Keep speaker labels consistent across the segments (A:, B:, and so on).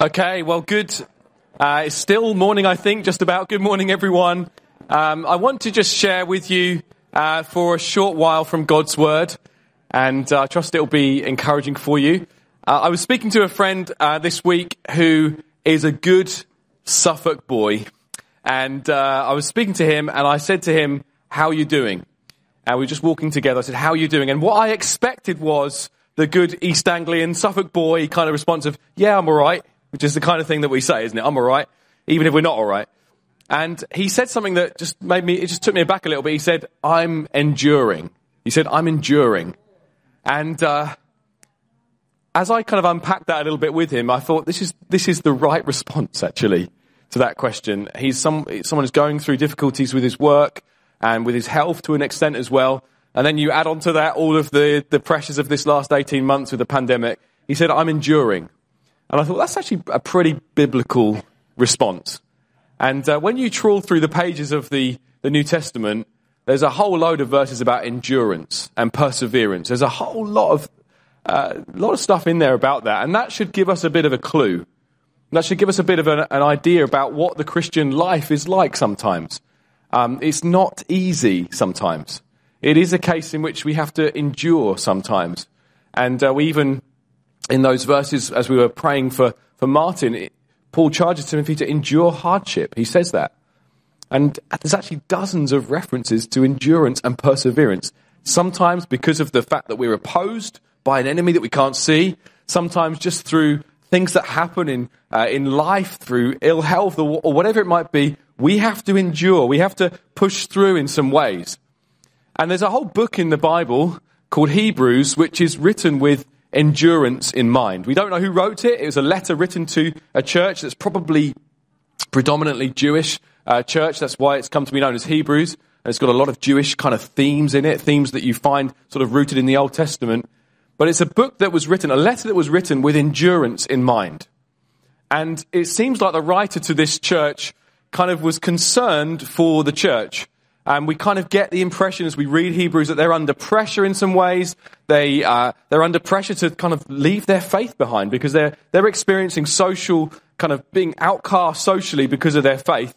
A: Okay, well, good. Uh, it's still morning, I think, just about. Good morning, everyone. Um, I want to just share with you uh, for a short while from God's Word, and uh, I trust it will be encouraging for you. Uh, I was speaking to a friend uh, this week who is a good Suffolk boy, and uh, I was speaking to him, and I said to him, "How are you doing?" And we were just walking together. I said, "How are you doing?" And what I expected was the good East Anglian Suffolk boy kind of response of, "Yeah, I'm all right." Is the kind of thing that we say, isn't it? I'm all right, even if we're not all right. And he said something that just made me, it just took me back a little bit. He said, I'm enduring. He said, I'm enduring. And, uh, as I kind of unpacked that a little bit with him, I thought this is, this is the right response actually to that question. He's some, someone who's going through difficulties with his work and with his health to an extent as well. And then you add on to that all of the, the pressures of this last 18 months with the pandemic. He said, I'm enduring. And I thought that's actually a pretty biblical response. And uh, when you trawl through the pages of the, the New Testament, there's a whole load of verses about endurance and perseverance. There's a whole lot of, uh, lot of stuff in there about that. And that should give us a bit of a clue. That should give us a bit of an, an idea about what the Christian life is like sometimes. Um, it's not easy sometimes. It is a case in which we have to endure sometimes. And uh, we even in those verses, as we were praying for, for Martin, it, Paul charges Timothy to endure hardship. He says that. And there's actually dozens of references to endurance and perseverance. Sometimes because of the fact that we're opposed by an enemy that we can't see. Sometimes just through things that happen in, uh, in life, through ill health or, or whatever it might be. We have to endure. We have to push through in some ways. And there's a whole book in the Bible called Hebrews, which is written with endurance in mind. We don't know who wrote it. It was a letter written to a church that's probably predominantly Jewish uh, church. That's why it's come to be known as Hebrews. And it's got a lot of Jewish kind of themes in it, themes that you find sort of rooted in the Old Testament. But it's a book that was written, a letter that was written with endurance in mind. And it seems like the writer to this church kind of was concerned for the church. And we kind of get the impression as we read Hebrews that they're under pressure in some ways. They, uh, they're under pressure to kind of leave their faith behind because they're, they're experiencing social, kind of being outcast socially because of their faith.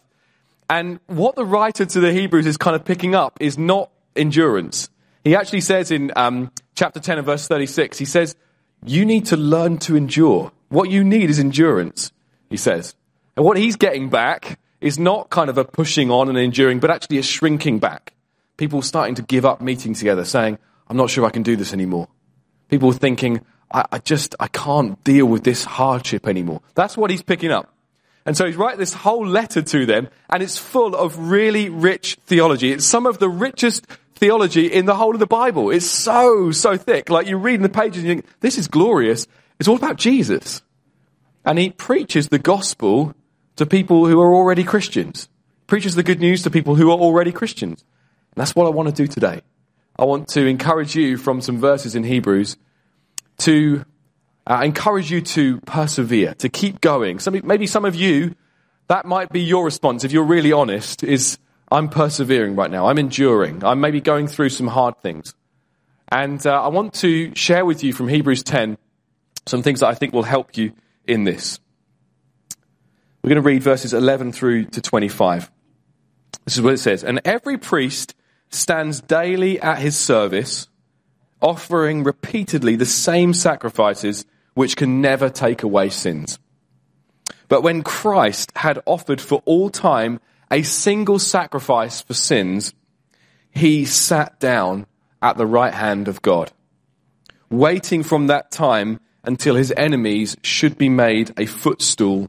A: And what the writer to the Hebrews is kind of picking up is not endurance. He actually says in um, chapter 10 and verse 36, he says, You need to learn to endure. What you need is endurance, he says. And what he's getting back is not kind of a pushing on and enduring, but actually a shrinking back. People starting to give up meeting together, saying, I'm not sure I can do this anymore. People thinking, I, I just, I can't deal with this hardship anymore. That's what he's picking up. And so he's writing this whole letter to them, and it's full of really rich theology. It's some of the richest theology in the whole of the Bible. It's so, so thick. Like you read in the pages and you think, this is glorious. It's all about Jesus. And he preaches the gospel to people who are already Christians. Preaches the good news to people who are already Christians. And that's what I want to do today. I want to encourage you from some verses in Hebrews to uh, encourage you to persevere, to keep going. Some, maybe some of you, that might be your response, if you're really honest, is I'm persevering right now. I'm enduring. I'm maybe going through some hard things. And uh, I want to share with you from Hebrews 10 some things that I think will help you in this. We're going to read verses 11 through to 25. This is what it says. And every priest stands daily at his service, offering repeatedly the same sacrifices which can never take away sins. But when Christ had offered for all time a single sacrifice for sins, he sat down at the right hand of God, waiting from that time until his enemies should be made a footstool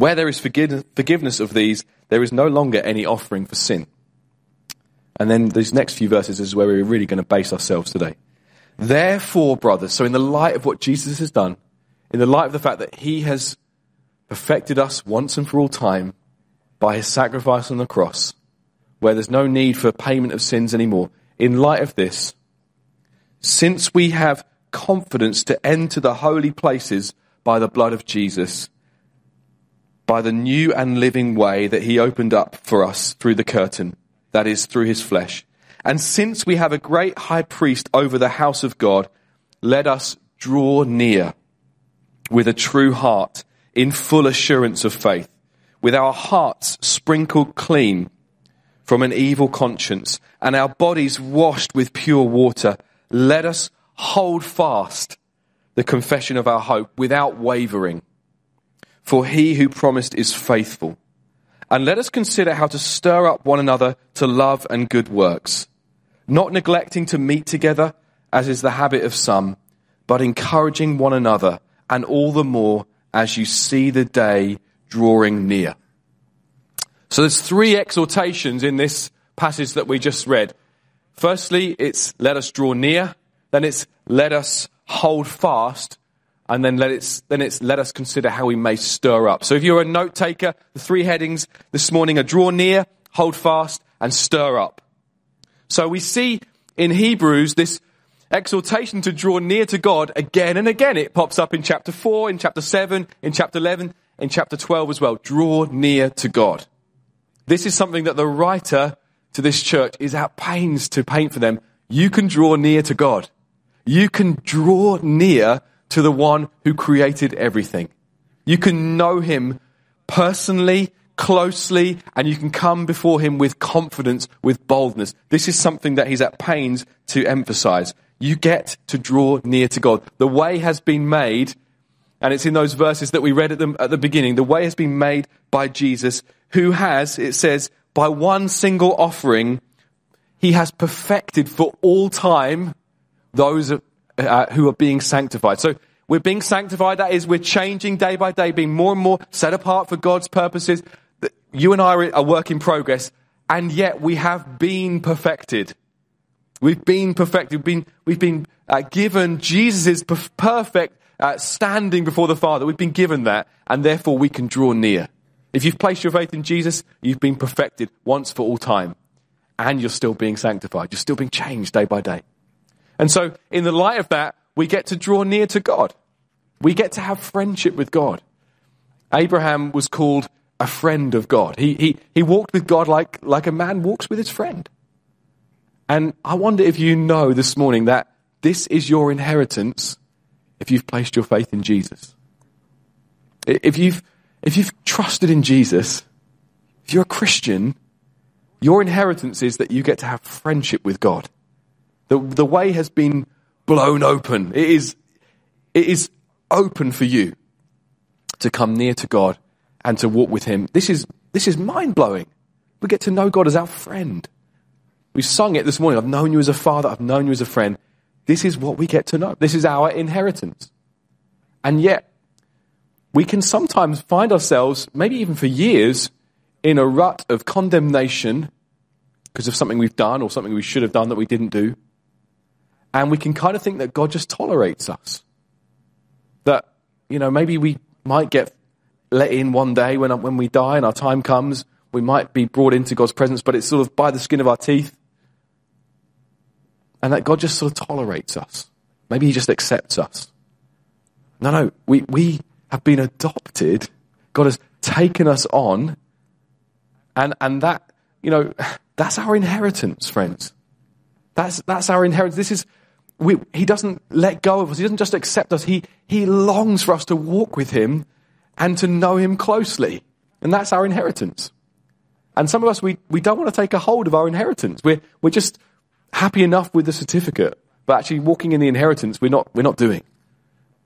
A: Where there is forgiveness of these, there is no longer any offering for sin. And then these next few verses is where we're really going to base ourselves today. Therefore, brothers, so in the light of what Jesus has done, in the light of the fact that he has perfected us once and for all time by his sacrifice on the cross, where there's no need for payment of sins anymore. In light of this, since we have confidence to enter the holy places by the blood of Jesus, by the new and living way that he opened up for us through the curtain, that is, through his flesh. And since we have a great high priest over the house of God, let us draw near with a true heart in full assurance of faith, with our hearts sprinkled clean from an evil conscience and our bodies washed with pure water. Let us hold fast the confession of our hope without wavering. For he who promised is faithful. And let us consider how to stir up one another to love and good works, not neglecting to meet together, as is the habit of some, but encouraging one another, and all the more as you see the day drawing near. So there's three exhortations in this passage that we just read. Firstly, it's let us draw near. Then it's let us hold fast. And then let it's, then it's let us consider how we may stir up. So if you're a note taker, the three headings this morning are draw near, hold fast, and stir up. So we see in Hebrews this exhortation to draw near to God again and again. It pops up in chapter 4, in chapter 7, in chapter 11, in chapter 12 as well. Draw near to God. This is something that the writer to this church is at pains to paint for them. You can draw near to God. You can draw near to the one who created everything. You can know him personally, closely, and you can come before him with confidence, with boldness. This is something that he's at pains to emphasize. You get to draw near to God. The way has been made, and it's in those verses that we read at the, at the beginning. The way has been made by Jesus, who has, it says, by one single offering, he has perfected for all time those uh, who are being sanctified. So we're being sanctified. That is, we're changing day by day, being more and more set apart for God's purposes. You and I are a work in progress, and yet we have been perfected. We've been perfected. We've been, we've been uh, given Jesus' perfect uh, standing before the Father. We've been given that, and therefore we can draw near. If you've placed your faith in Jesus, you've been perfected once for all time, and you're still being sanctified. You're still being changed day by day. And so, in the light of that, we get to draw near to God. We get to have friendship with God. Abraham was called a friend of God. He, he, he walked with God like, like a man walks with his friend. And I wonder if you know this morning that this is your inheritance if you've placed your faith in Jesus. If you've, if you've trusted in Jesus, if you're a Christian, your inheritance is that you get to have friendship with God. The, the way has been blown open. It is, it is open for you to come near to God and to walk with Him. This is, this is mind blowing. We get to know God as our friend. We sung it this morning. I've known you as a father. I've known you as a friend. This is what we get to know. This is our inheritance. And yet, we can sometimes find ourselves, maybe even for years, in a rut of condemnation because of something we've done or something we should have done that we didn't do. And we can kind of think that God just tolerates us. That, you know, maybe we might get let in one day when, when we die and our time comes. We might be brought into God's presence, but it's sort of by the skin of our teeth and that God just sort of tolerates us. Maybe He just accepts us. No, no, we, we have been adopted. God has taken us on, and, and that, you know, that's our inheritance, friends. That's, that's our inheritance. This is, we, He doesn't let go of us. He doesn't just accept us. He, he longs for us to walk with Him and to know Him closely. And that's our inheritance. And some of us, we, we don't want to take a hold of our inheritance. We're, we're just, happy enough with the certificate, but actually walking in the inheritance, we're not, we're not doing.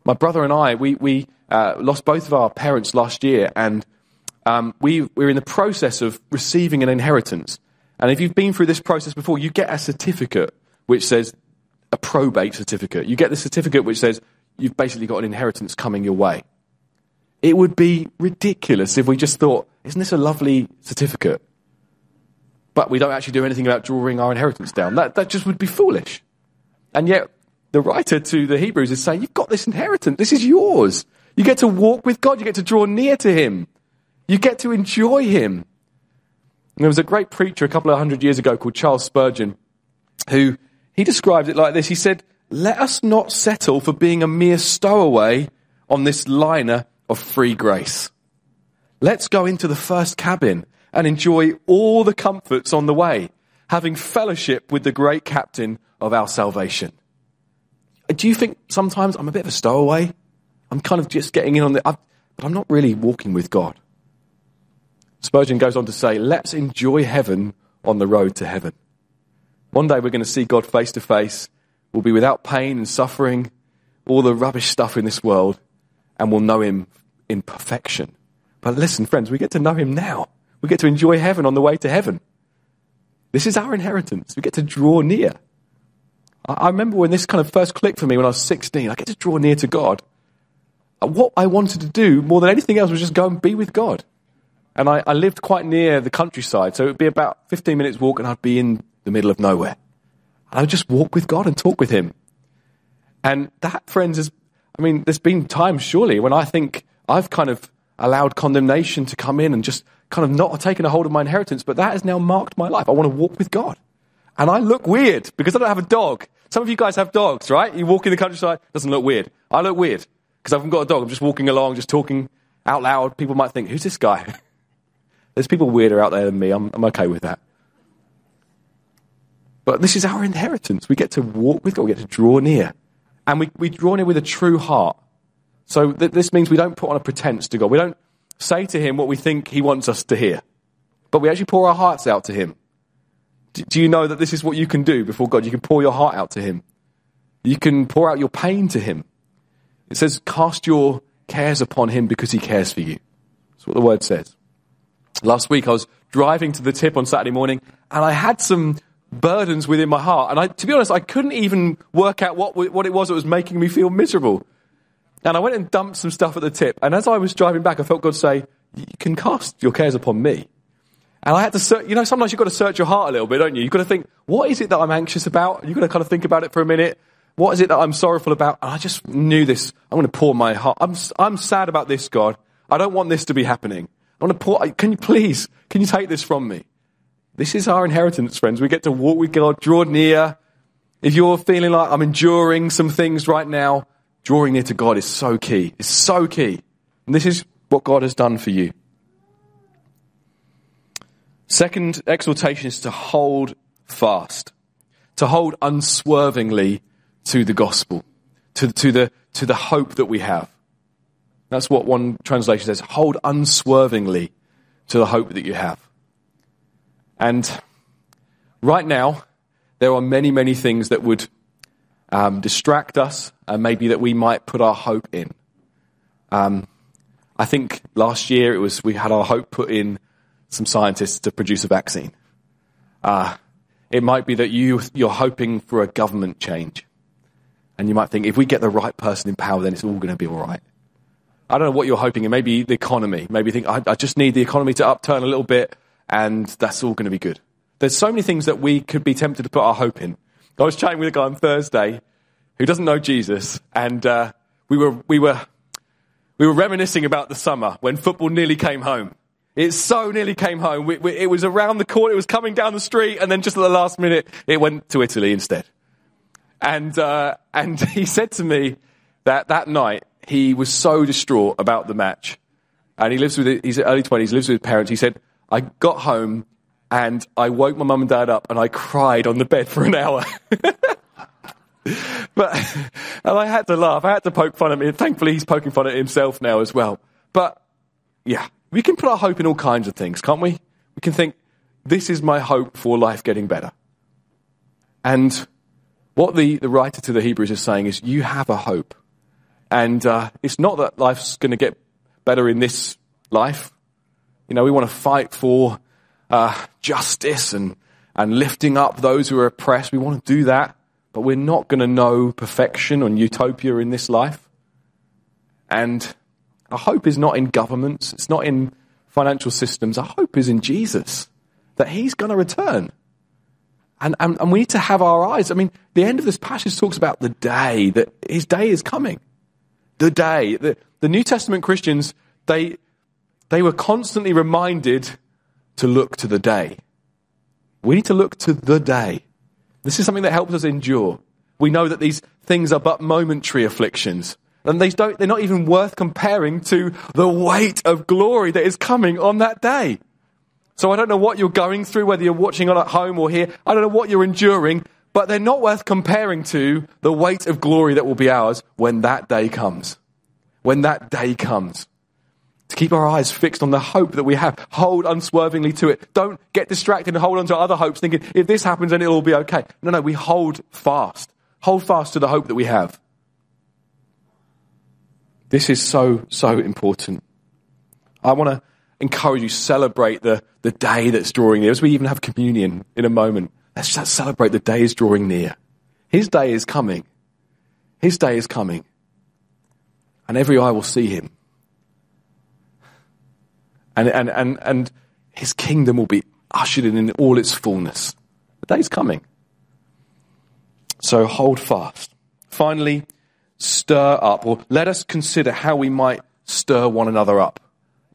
A: My brother and I, we, we uh, lost both of our parents last year, and um, we, we're in the process of receiving an inheritance. And if you've been through this process before, you get a certificate which says a probate certificate. You get the certificate which says you've basically got an inheritance coming your way. It would be ridiculous if we just thought, isn't this a lovely certificate? but we don't actually do anything about drawing our inheritance down. That, that just would be foolish. And yet, the writer to the Hebrews is saying, You've got this inheritance. This is yours. You get to walk with God. You get to draw near to Him. You get to enjoy Him. And there was a great preacher a couple of hundred years ago called Charles Spurgeon who he described it like this. He said, let us not settle for being a mere stowaway on this liner of free grace. Let's go into the first cabin and enjoy all the comforts on the way, having fellowship with the great captain of our salvation. Do you think sometimes I'm a bit of a stowaway? I'm kind of just getting in on the, but I'm not really walking with God. Spurgeon goes on to say, let's enjoy heaven on the road to heaven. One day we're going to see God face to face. We'll be without pain and suffering, all the rubbish stuff in this world, and we'll know Him in perfection. But listen, friends, we get to know Him now. We get to enjoy heaven on the way to heaven. This is our inheritance. We get to draw near. I remember when this kind of first clicked for me when I was 16. I get to draw near to God. What I wanted to do more than anything else was just go and be with God. And I, I lived quite near the countryside, so it would be about 15 minutes walk and I'd be in the middle of nowhere. And I would just walk with God and talk with Him. And that, friends, is, I mean, there's been times, surely, when I think I've kind of allowed condemnation to come in and just kind of not taken a hold of my inheritance, but that has now marked my life. I want to walk with God. And I look weird because I don't have a dog. Some of you guys have dogs, right? You walk in the countryside, doesn't look weird. I look weird because I haven't got a dog. I'm just walking along, just talking out loud. People might think, who's this guy? There's people weirder out there than me. I'm, I'm okay with that. But this is our inheritance. We get to walk with God, we get to draw near. And we, we draw near with a true heart. So th- this means we don't put on a pretense to God. We don't say to Him what we think He wants us to hear. But we actually pour our hearts out to Him. D- do you know that this is what you can do before God? You can pour your heart out to Him. You can pour out your pain to Him. It says, cast your cares upon Him because He cares for you. That's what the word says. Last week I was driving to the tip on Saturday morning and I had some burdens within my heart. And I, to be honest, I couldn't even work out what, what it was that was making me feel miserable. And I went and dumped some stuff at the tip. And as I was driving back, I felt God say, you can cast your cares upon me. And I had to search, you know, sometimes you've got to search your heart a little bit, don't you? You've got to think, what is it that I'm anxious about? You've got to kind of think about it for a minute. What is it that I'm sorrowful about? And I just knew this. I'm going to pour my heart. I'm, I'm sad about this, God. I don't want this to be happening. I want to pour, can you please, can you take this from me? This is our inheritance, friends. We get to walk with God, draw near. If you're feeling like I'm enduring some things right now, drawing near to God is so key. It's so key. And this is what God has done for you. Second exhortation is to hold fast, to hold unswervingly to the gospel, to, to, the, to the hope that we have. That's what one translation says. Hold unswervingly to the hope that you have. And right now, there are many, many things that would um, distract us and maybe that we might put our hope in. Um, I think last year it was we had our hope put in some scientists to produce a vaccine. Uh, it might be that you, you're hoping for a government change. And you might think, if we get the right person in power, then it's all going to be all right. I don't know what you're hoping, and maybe the economy. Maybe think, I, I just need the economy to upturn a little bit, and that's all going to be good. There's so many things that we could be tempted to put our hope in. I was chatting with a guy on Thursday who doesn't know Jesus, and uh, we were we were we were reminiscing about the summer when football nearly came home. It so nearly came home. We, we, it was around the corner. It was coming down the street, and then just at the last minute, it went to Italy instead. And uh, and he said to me that that night he was so distraught about the match, and he lives with he's early twenties, lives with his parents. He said I got home and I woke my mum and dad up and I cried on the bed for an hour. but and I had to laugh. I had to poke fun at him. Thankfully, he's poking fun at himself now as well. But yeah, we can put our hope in all kinds of things, can't we? We can think, this is my hope for life getting better. And what the, the writer to the Hebrews is saying is, you have a hope. And uh, it's not that life's going to get better in this life. You know, we want to fight for uh, justice and, and lifting up those who are oppressed. We want to do that, but we're not going to know perfection and utopia in this life. And our hope is not in governments, it's not in financial systems. Our hope is in Jesus, that He's going to return. And, and, and we need to have our eyes. I mean, the end of this passage talks about the day, that His day is coming. The day, the, the New Testament Christians, they, they were constantly reminded to look to the day. We need to look to the day. This is something that helps us endure. We know that these things are but momentary afflictions. And they don't, they're not even worth comparing to the weight of glory that is coming on that day. So I don't know what you're going through, whether you're watching on at home or here. I don't know what you're enduring, but they're not worth comparing to the weight of glory that will be ours when that day comes. When that day comes. To keep our eyes fixed on the hope that we have. Hold unswervingly to it. Don't get distracted and hold on to other hopes thinking, if this happens, then it'll all be okay. No, no, we hold fast. Hold fast to the hope that we have. This is so, so important. I want to encourage you, celebrate the, the day that's drawing near. As we even have communion in a moment, let's just celebrate the day is drawing near. His day is coming. His day is coming. And every eye will see him. And, and, and, and his kingdom will be ushered in in all its fullness. The day's coming. So hold fast. Finally, stir up, or let us consider how we might stir one another up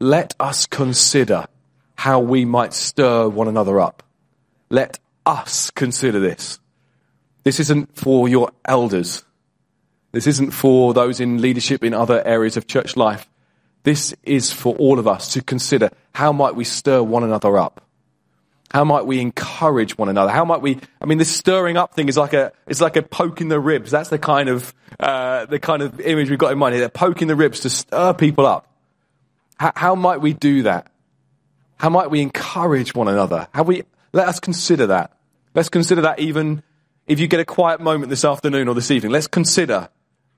A: let us consider how we might stir one another up. Let us consider this. This isn't for your elders. This isn't for those in leadership in other areas of church life. This is for all of us to consider how might we stir one another up? How might we encourage one another? How might we? I mean, this stirring up thing is like a it's like a poke in the ribs. That's the kind of uh, the kind of image we've got in mind here. Poking the ribs to stir people up. How, how might we do that? How might we encourage one another? How we, let us consider that. Let's consider that even if you get a quiet moment this afternoon or this evening. Let's consider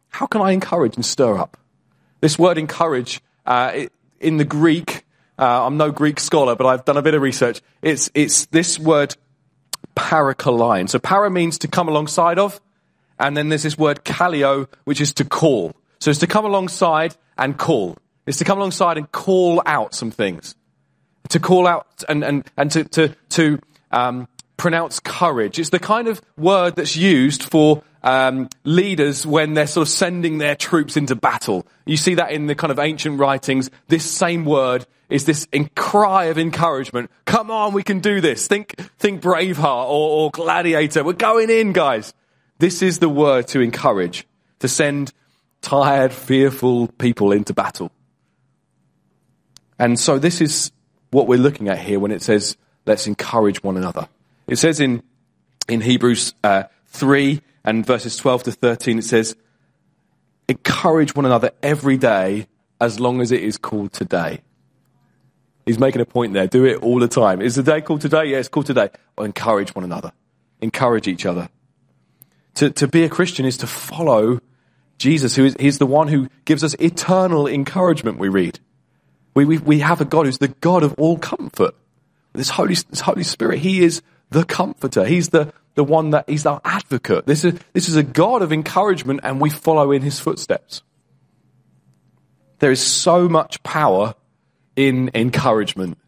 A: how can I encourage and stir up? This word encourage, uh, in the Greek, uh, I'm no Greek scholar, but I've done a bit of research. It's, it's this word parakalline. So para means to come alongside of, and then there's this word kaleo, which is to call. So it's to come alongside and call It's to come alongside and call out some things. To call out and, and, and to, to, to um, pronounce courage. It's the kind of word that's used for um, leaders when they're sort of sending their troops into battle. You see that in the kind of ancient writings. This same word is this cry of encouragement. Come on, we can do this. Think, think Braveheart or, or Gladiator. We're going in, guys. This is the word to encourage, to send tired, fearful people into battle. And so this is what we're looking at here when it says, let's encourage one another. It says in, in Hebrews uh, 3 and verses 12 to 13, it says, encourage one another every day as long as it is called today. He's making a point there. Do it all the time. Is the day called today? Yeah, it's called today. Or encourage one another. Encourage each other. To, to be a Christian is to follow Jesus, who is he's the one who gives us eternal encouragement, we read. We, we, we have a God who's the God of all comfort. This Holy, this Holy Spirit, He is the comforter. He's the, the one that, He's our advocate. This is, this is a God of encouragement and we follow in His footsteps. There is so much power in encouragement.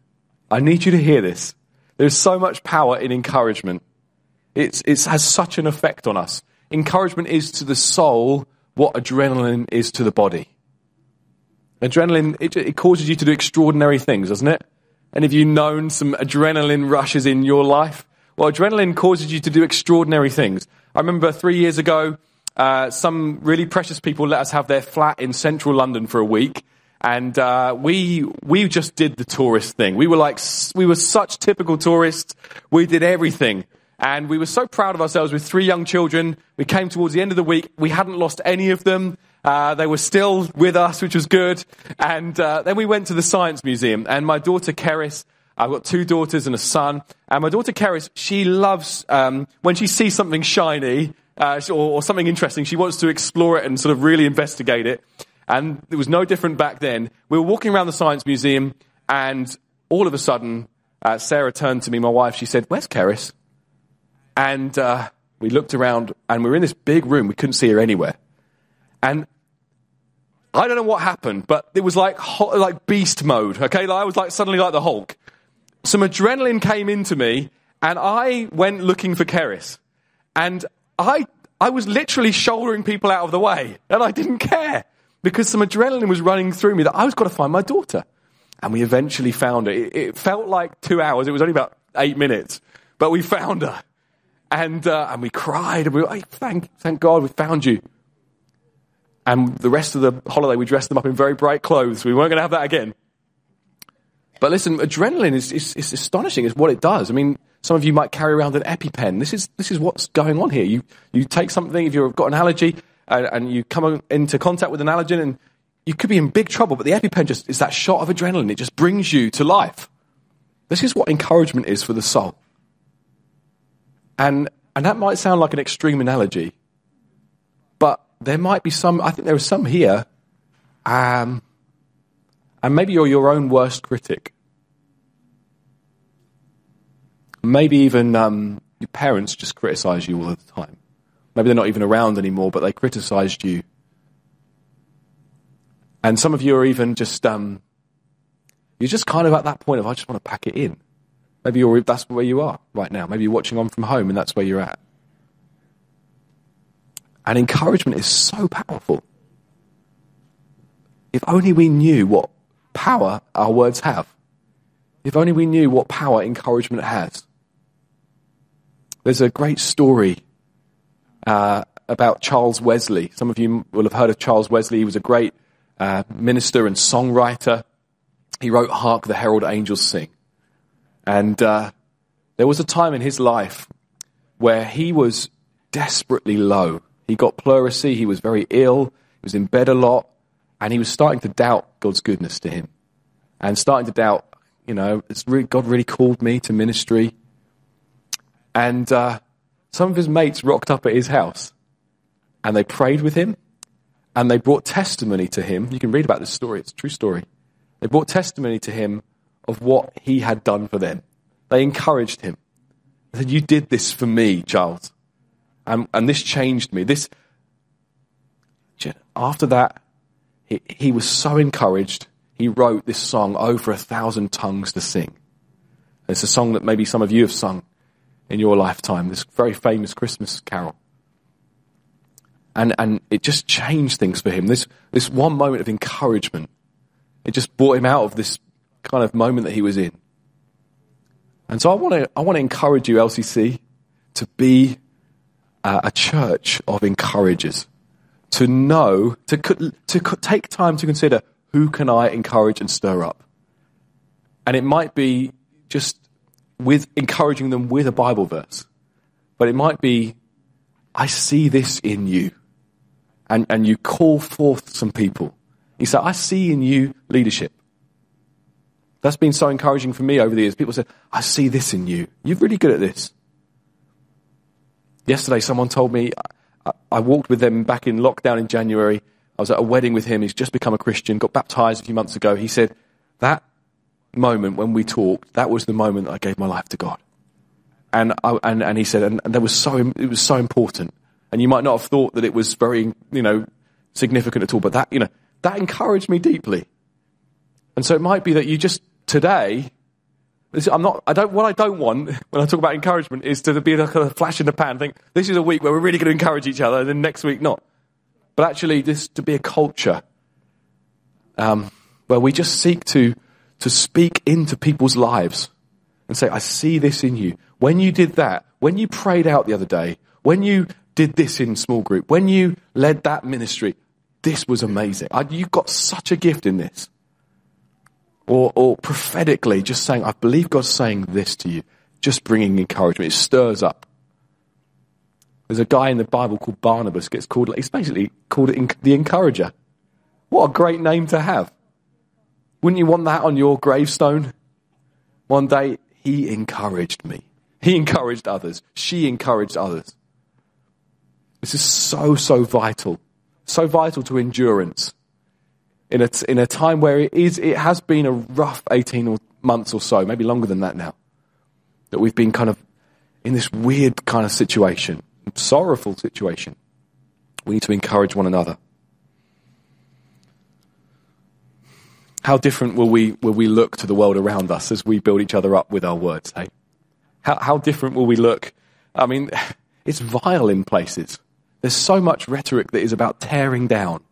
A: I need you to hear this. There's so much power in encouragement. It's, it has such an effect on us. Encouragement is to the soul what adrenaline is to the body. Adrenaline, it, it causes you to do extraordinary things, doesn't it? And have you known some adrenaline rushes in your life? Well, adrenaline causes you to do extraordinary things. I remember three years ago, uh, some really precious people let us have their flat in central London for a week. And uh, we we just did the tourist thing. We were like we were such typical tourists. We did everything, and we were so proud of ourselves with three young children. We came towards the end of the week. We hadn't lost any of them. Uh, they were still with us, which was good. And uh, then we went to the Science Museum, and my daughter Keris, I've got two daughters and a son, and my daughter Keris, she loves um, when she sees something shiny uh, or, or something interesting, she wants to explore it and sort of really investigate it. And it was no different back then. We were walking around the Science Museum, and all of a sudden, uh, Sarah turned to me, my wife. She said, "Where's Keris?" And uh, we looked around, and we were in this big room. We couldn't see her anywhere. And I don't know what happened, but it was like like beast mode. Okay, I was like suddenly like the Hulk. Some adrenaline came into me, and I went looking for Keris, and I I was literally shouldering people out of the way, and I didn't care. because some adrenaline was running through me that I was got to find my daughter. And we eventually found her. It, it, felt like two hours. It was only about eight minutes, but we found her. And, uh, and we cried and we were like, thank, thank God we found you. And the rest of the holiday, we dressed them up in very bright clothes. We weren't going to have that again. But listen, adrenaline is, is, is astonishing. It's what it does. I mean, some of you might carry around an EpiPen. This is, this is what's going on here. You, you take something, if you've got an allergy, and, and you come into contact with an allergen, and you could be in big trouble, but the EpiPen just is that shot of adrenaline. It just brings you to life. This is what encouragement is for the soul. And, and that might sound like an extreme analogy, but there might be some, I think there are some here, um, and maybe you're your own worst critic. Maybe even um, your parents just criticize you all the time. Maybe they're not even around anymore, but they criticized you and some of you are even just, um, you're just kind of at that point of, I just want to pack it in. Maybe you're, that's where you are right now. Maybe you're watching on from home and that's where you're at. And encouragement is so powerful. If only we knew what power our words have. If only we knew what power encouragement has. There's a great story uh, about Charles Wesley. Some of you will have heard of Charles Wesley. He was a great uh, minister and songwriter. He wrote Hark the Herald Angels Sing. And uh, there was a time in his life where he was desperately low. He got pleurisy, he was very ill, he was in bed a lot, and he was starting to doubt God's goodness to him. And starting to doubt, you know, really, God really called me to ministry. And uh, some of his mates rocked up at his house and they prayed with him and they brought testimony to him. You can read about this story, it's a true story. They brought testimony to him of what he had done for them. They encouraged him. They said, You did this for me, Charles. And, and this changed me. This, after that, he, he was so encouraged, he wrote this song over a thousand tongues to sing. It's a song that maybe some of you have sung in your lifetime, this very famous Christmas carol and, and it just changed things for him. This, this one moment of encouragement, it just brought him out of this kind of moment that he was in. And so I want to, I want to encourage you, LCC, to be uh, a church of encouragers. To know, to, to take time to consider who can I encourage and stir up. And it might be just with encouraging them with a Bible verse, but it might be, I see this in you and, and you call forth some people. You say, I see in you leadership. That's been so encouraging for me over the years. People say, I see this in you. You're really good at this. Yesterday, someone told me, I, I walked with them back in lockdown in January. I was at a wedding with him. He's just become a Christian, got baptized a few months ago. He said, That moment when we talked, that was the moment I gave my life to God. And, I, and, and he said, and, and that was so, it was so important. And you might not have thought that it was very, you know, significant at all, but that, you know, that encouraged me deeply. And so it might be that you just today, I'm not, I don't, what I don't want when I talk about encouragement is to be like a flash in the pan, think this is a week where we're really going to encourage each other and then next week not. But actually this to be a culture, um, where we just seek to, to speak into people's lives and say, I see this in you. When you did that, when you prayed out the other day, when you did this in small group, when you led that ministry, this was amazing. You got such a gift in this. Or, or prophetically, just saying, I believe God's saying this to you, just bringing encouragement. It stirs up. There's a guy in the Bible called Barnabas, gets called, he's basically called the encourager. What a great name to have. Wouldn't you want that on your gravestone? One day, he encouraged me. He encouraged others. She encouraged others. This is so, so vital. So vital to endurance. In a, in a time where it, is, it has been a rough 18 months or so, maybe longer than that now, that we've been kind of in this weird kind of situation, sorrowful situation. We need to encourage one another. How different will we, will we look to the world around us as we build each other up with our words, hey? How, how different will we look? I mean, it's vile in places. There's so much rhetoric that is about tearing down.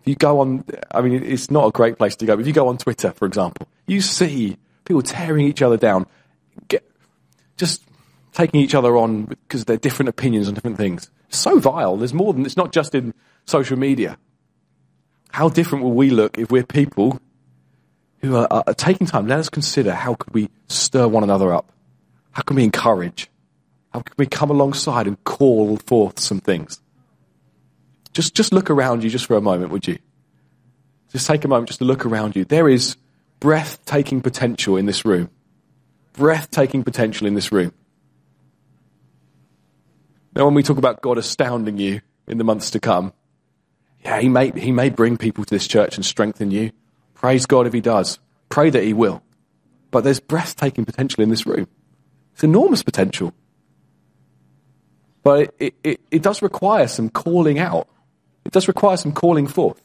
A: If you go on, I mean, it's not a great place to go. If you go on Twitter, for example, you see people tearing each other down, get, just taking each other on because they're different opinions on different things. So vile. There's more than, it's not just in social media. How different will we look if we're people who are, are taking time? Let us consider how could we stir one another up? How can we encourage? How can we come alongside and call forth some things? Just, just look around you just for a moment, would you? Just take a moment just to look around you. There is breathtaking potential in this room. Breathtaking potential in this room. Now, when we talk about God astounding you in the months to come, yeah, he may, he may bring people to this church and strengthen you. Praise God if he does. Pray that he will. But there's breathtaking potential in this room. It's enormous potential. But it, it, it does require some calling out. It does require some calling forth.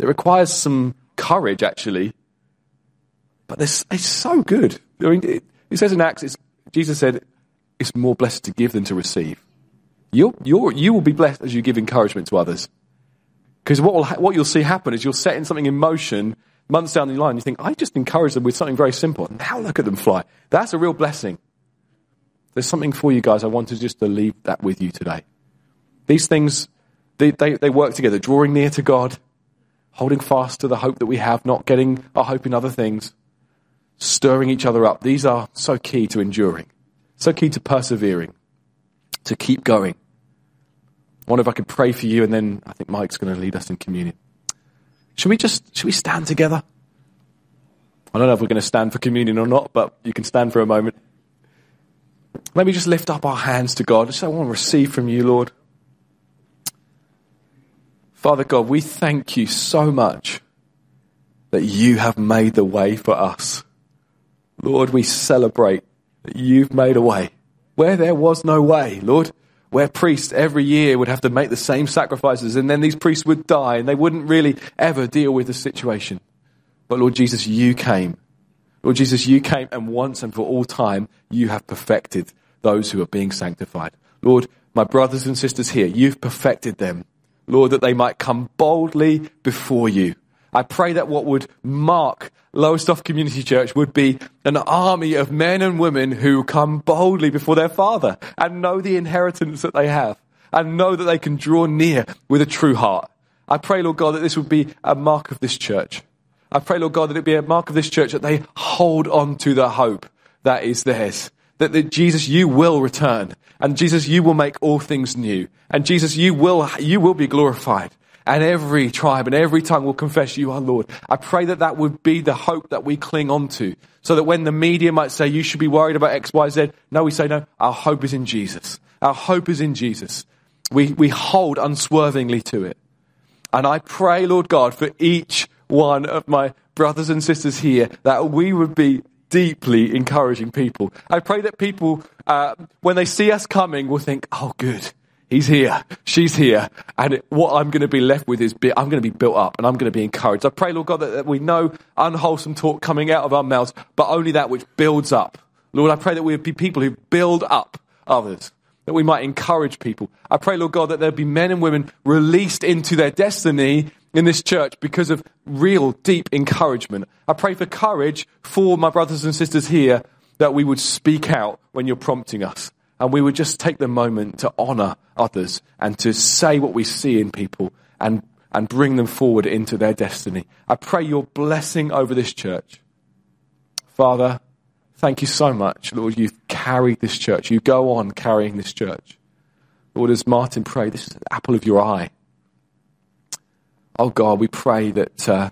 A: It requires some courage, actually. But this, it's so good. I mean, it, it says in Acts, Jesus said, it's more blessed to give than to receive. You'll, you'll, you will be blessed as you give encouragement to others. Because what, will, what you'll see happen is you'll set in something in motion months down the line. You think, I just encouraged them with something very simple. Now look at them fly. That's a real blessing. There's something for you guys. I wanted just to leave that with you today. These things, they, they, they work together, drawing near to God, holding fast to the hope that we have, not getting our hope in other things, stirring each other up. These are so key to enduring, so key to persevering, to keep going. I wonder if I could pray for you, and then I think Mike's going to lead us in communion. Should we just, should we stand together? I don't know if we're going to stand for communion or not, but you can stand for a moment. Maybe just lift up our hands to God. Just I want to receive from you, Lord. Father God, we thank you so much that you have made the way for us. Lord, we celebrate that you've made a way where there was no way, Lord. Where priests every year would have to make the same sacrifices and then these priests would die and they wouldn't really ever deal with the situation. But Lord Jesus, you came Lord Jesus, you came and once and for all time, you have perfected those who are being sanctified. Lord, my brothers and sisters here, you've perfected them. Lord, that they might come boldly before you. I pray that what would mark Lowestoft Community Church would be an army of men and women who come boldly before their Father and know the inheritance that they have and know that they can draw near with a true heart. I pray, Lord God, that this would be a mark of this church. I pray, Lord God, that it be a mark of this church that they hold on to the hope that is theirs. That, that Jesus, you will return. And Jesus, you will make all things new. And Jesus, you will, you will be glorified. And every tribe and every tongue will confess you are Lord. I pray that that would be the hope that we cling on to. So that when the media might say you should be worried about X, Y, Z, no, we say no, our hope is in Jesus. Our hope is in Jesus. We, we hold unswervingly to it. And I pray, Lord God, for each one of my brothers and sisters here that we would be deeply encouraging people. I pray that people, uh, when they see us coming, will think, oh, good. He's here. She's here. And what I'm going to be left with is I'm going to be built up and I'm going to be encouraged. I pray, Lord God, that, we know unwholesome talk coming out of our mouths, but only that which builds up. Lord, I pray that we be people who build up others, that we might encourage people. I pray, Lord God, that there be men and women released into their destiny in this church because of real deep encouragement. I pray for courage for my brothers and sisters here that we would speak out when you're prompting us. And we would just take the moment to honor others and to say what we see in people and, and bring them forward into their destiny. I pray your blessing over this church. Father, thank you so much. Lord, you've carried this church. You go on carrying this church. Lord, as Martin prayed, this is the apple of your eye. Oh God, we pray that, uh,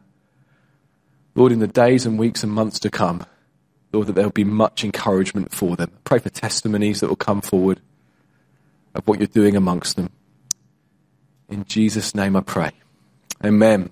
A: Lord, in the days and weeks and months to come, Lord, that there will be much encouragement for them. Pray for testimonies that will come forward of what you're doing amongst them. In Jesus' name I pray. Amen.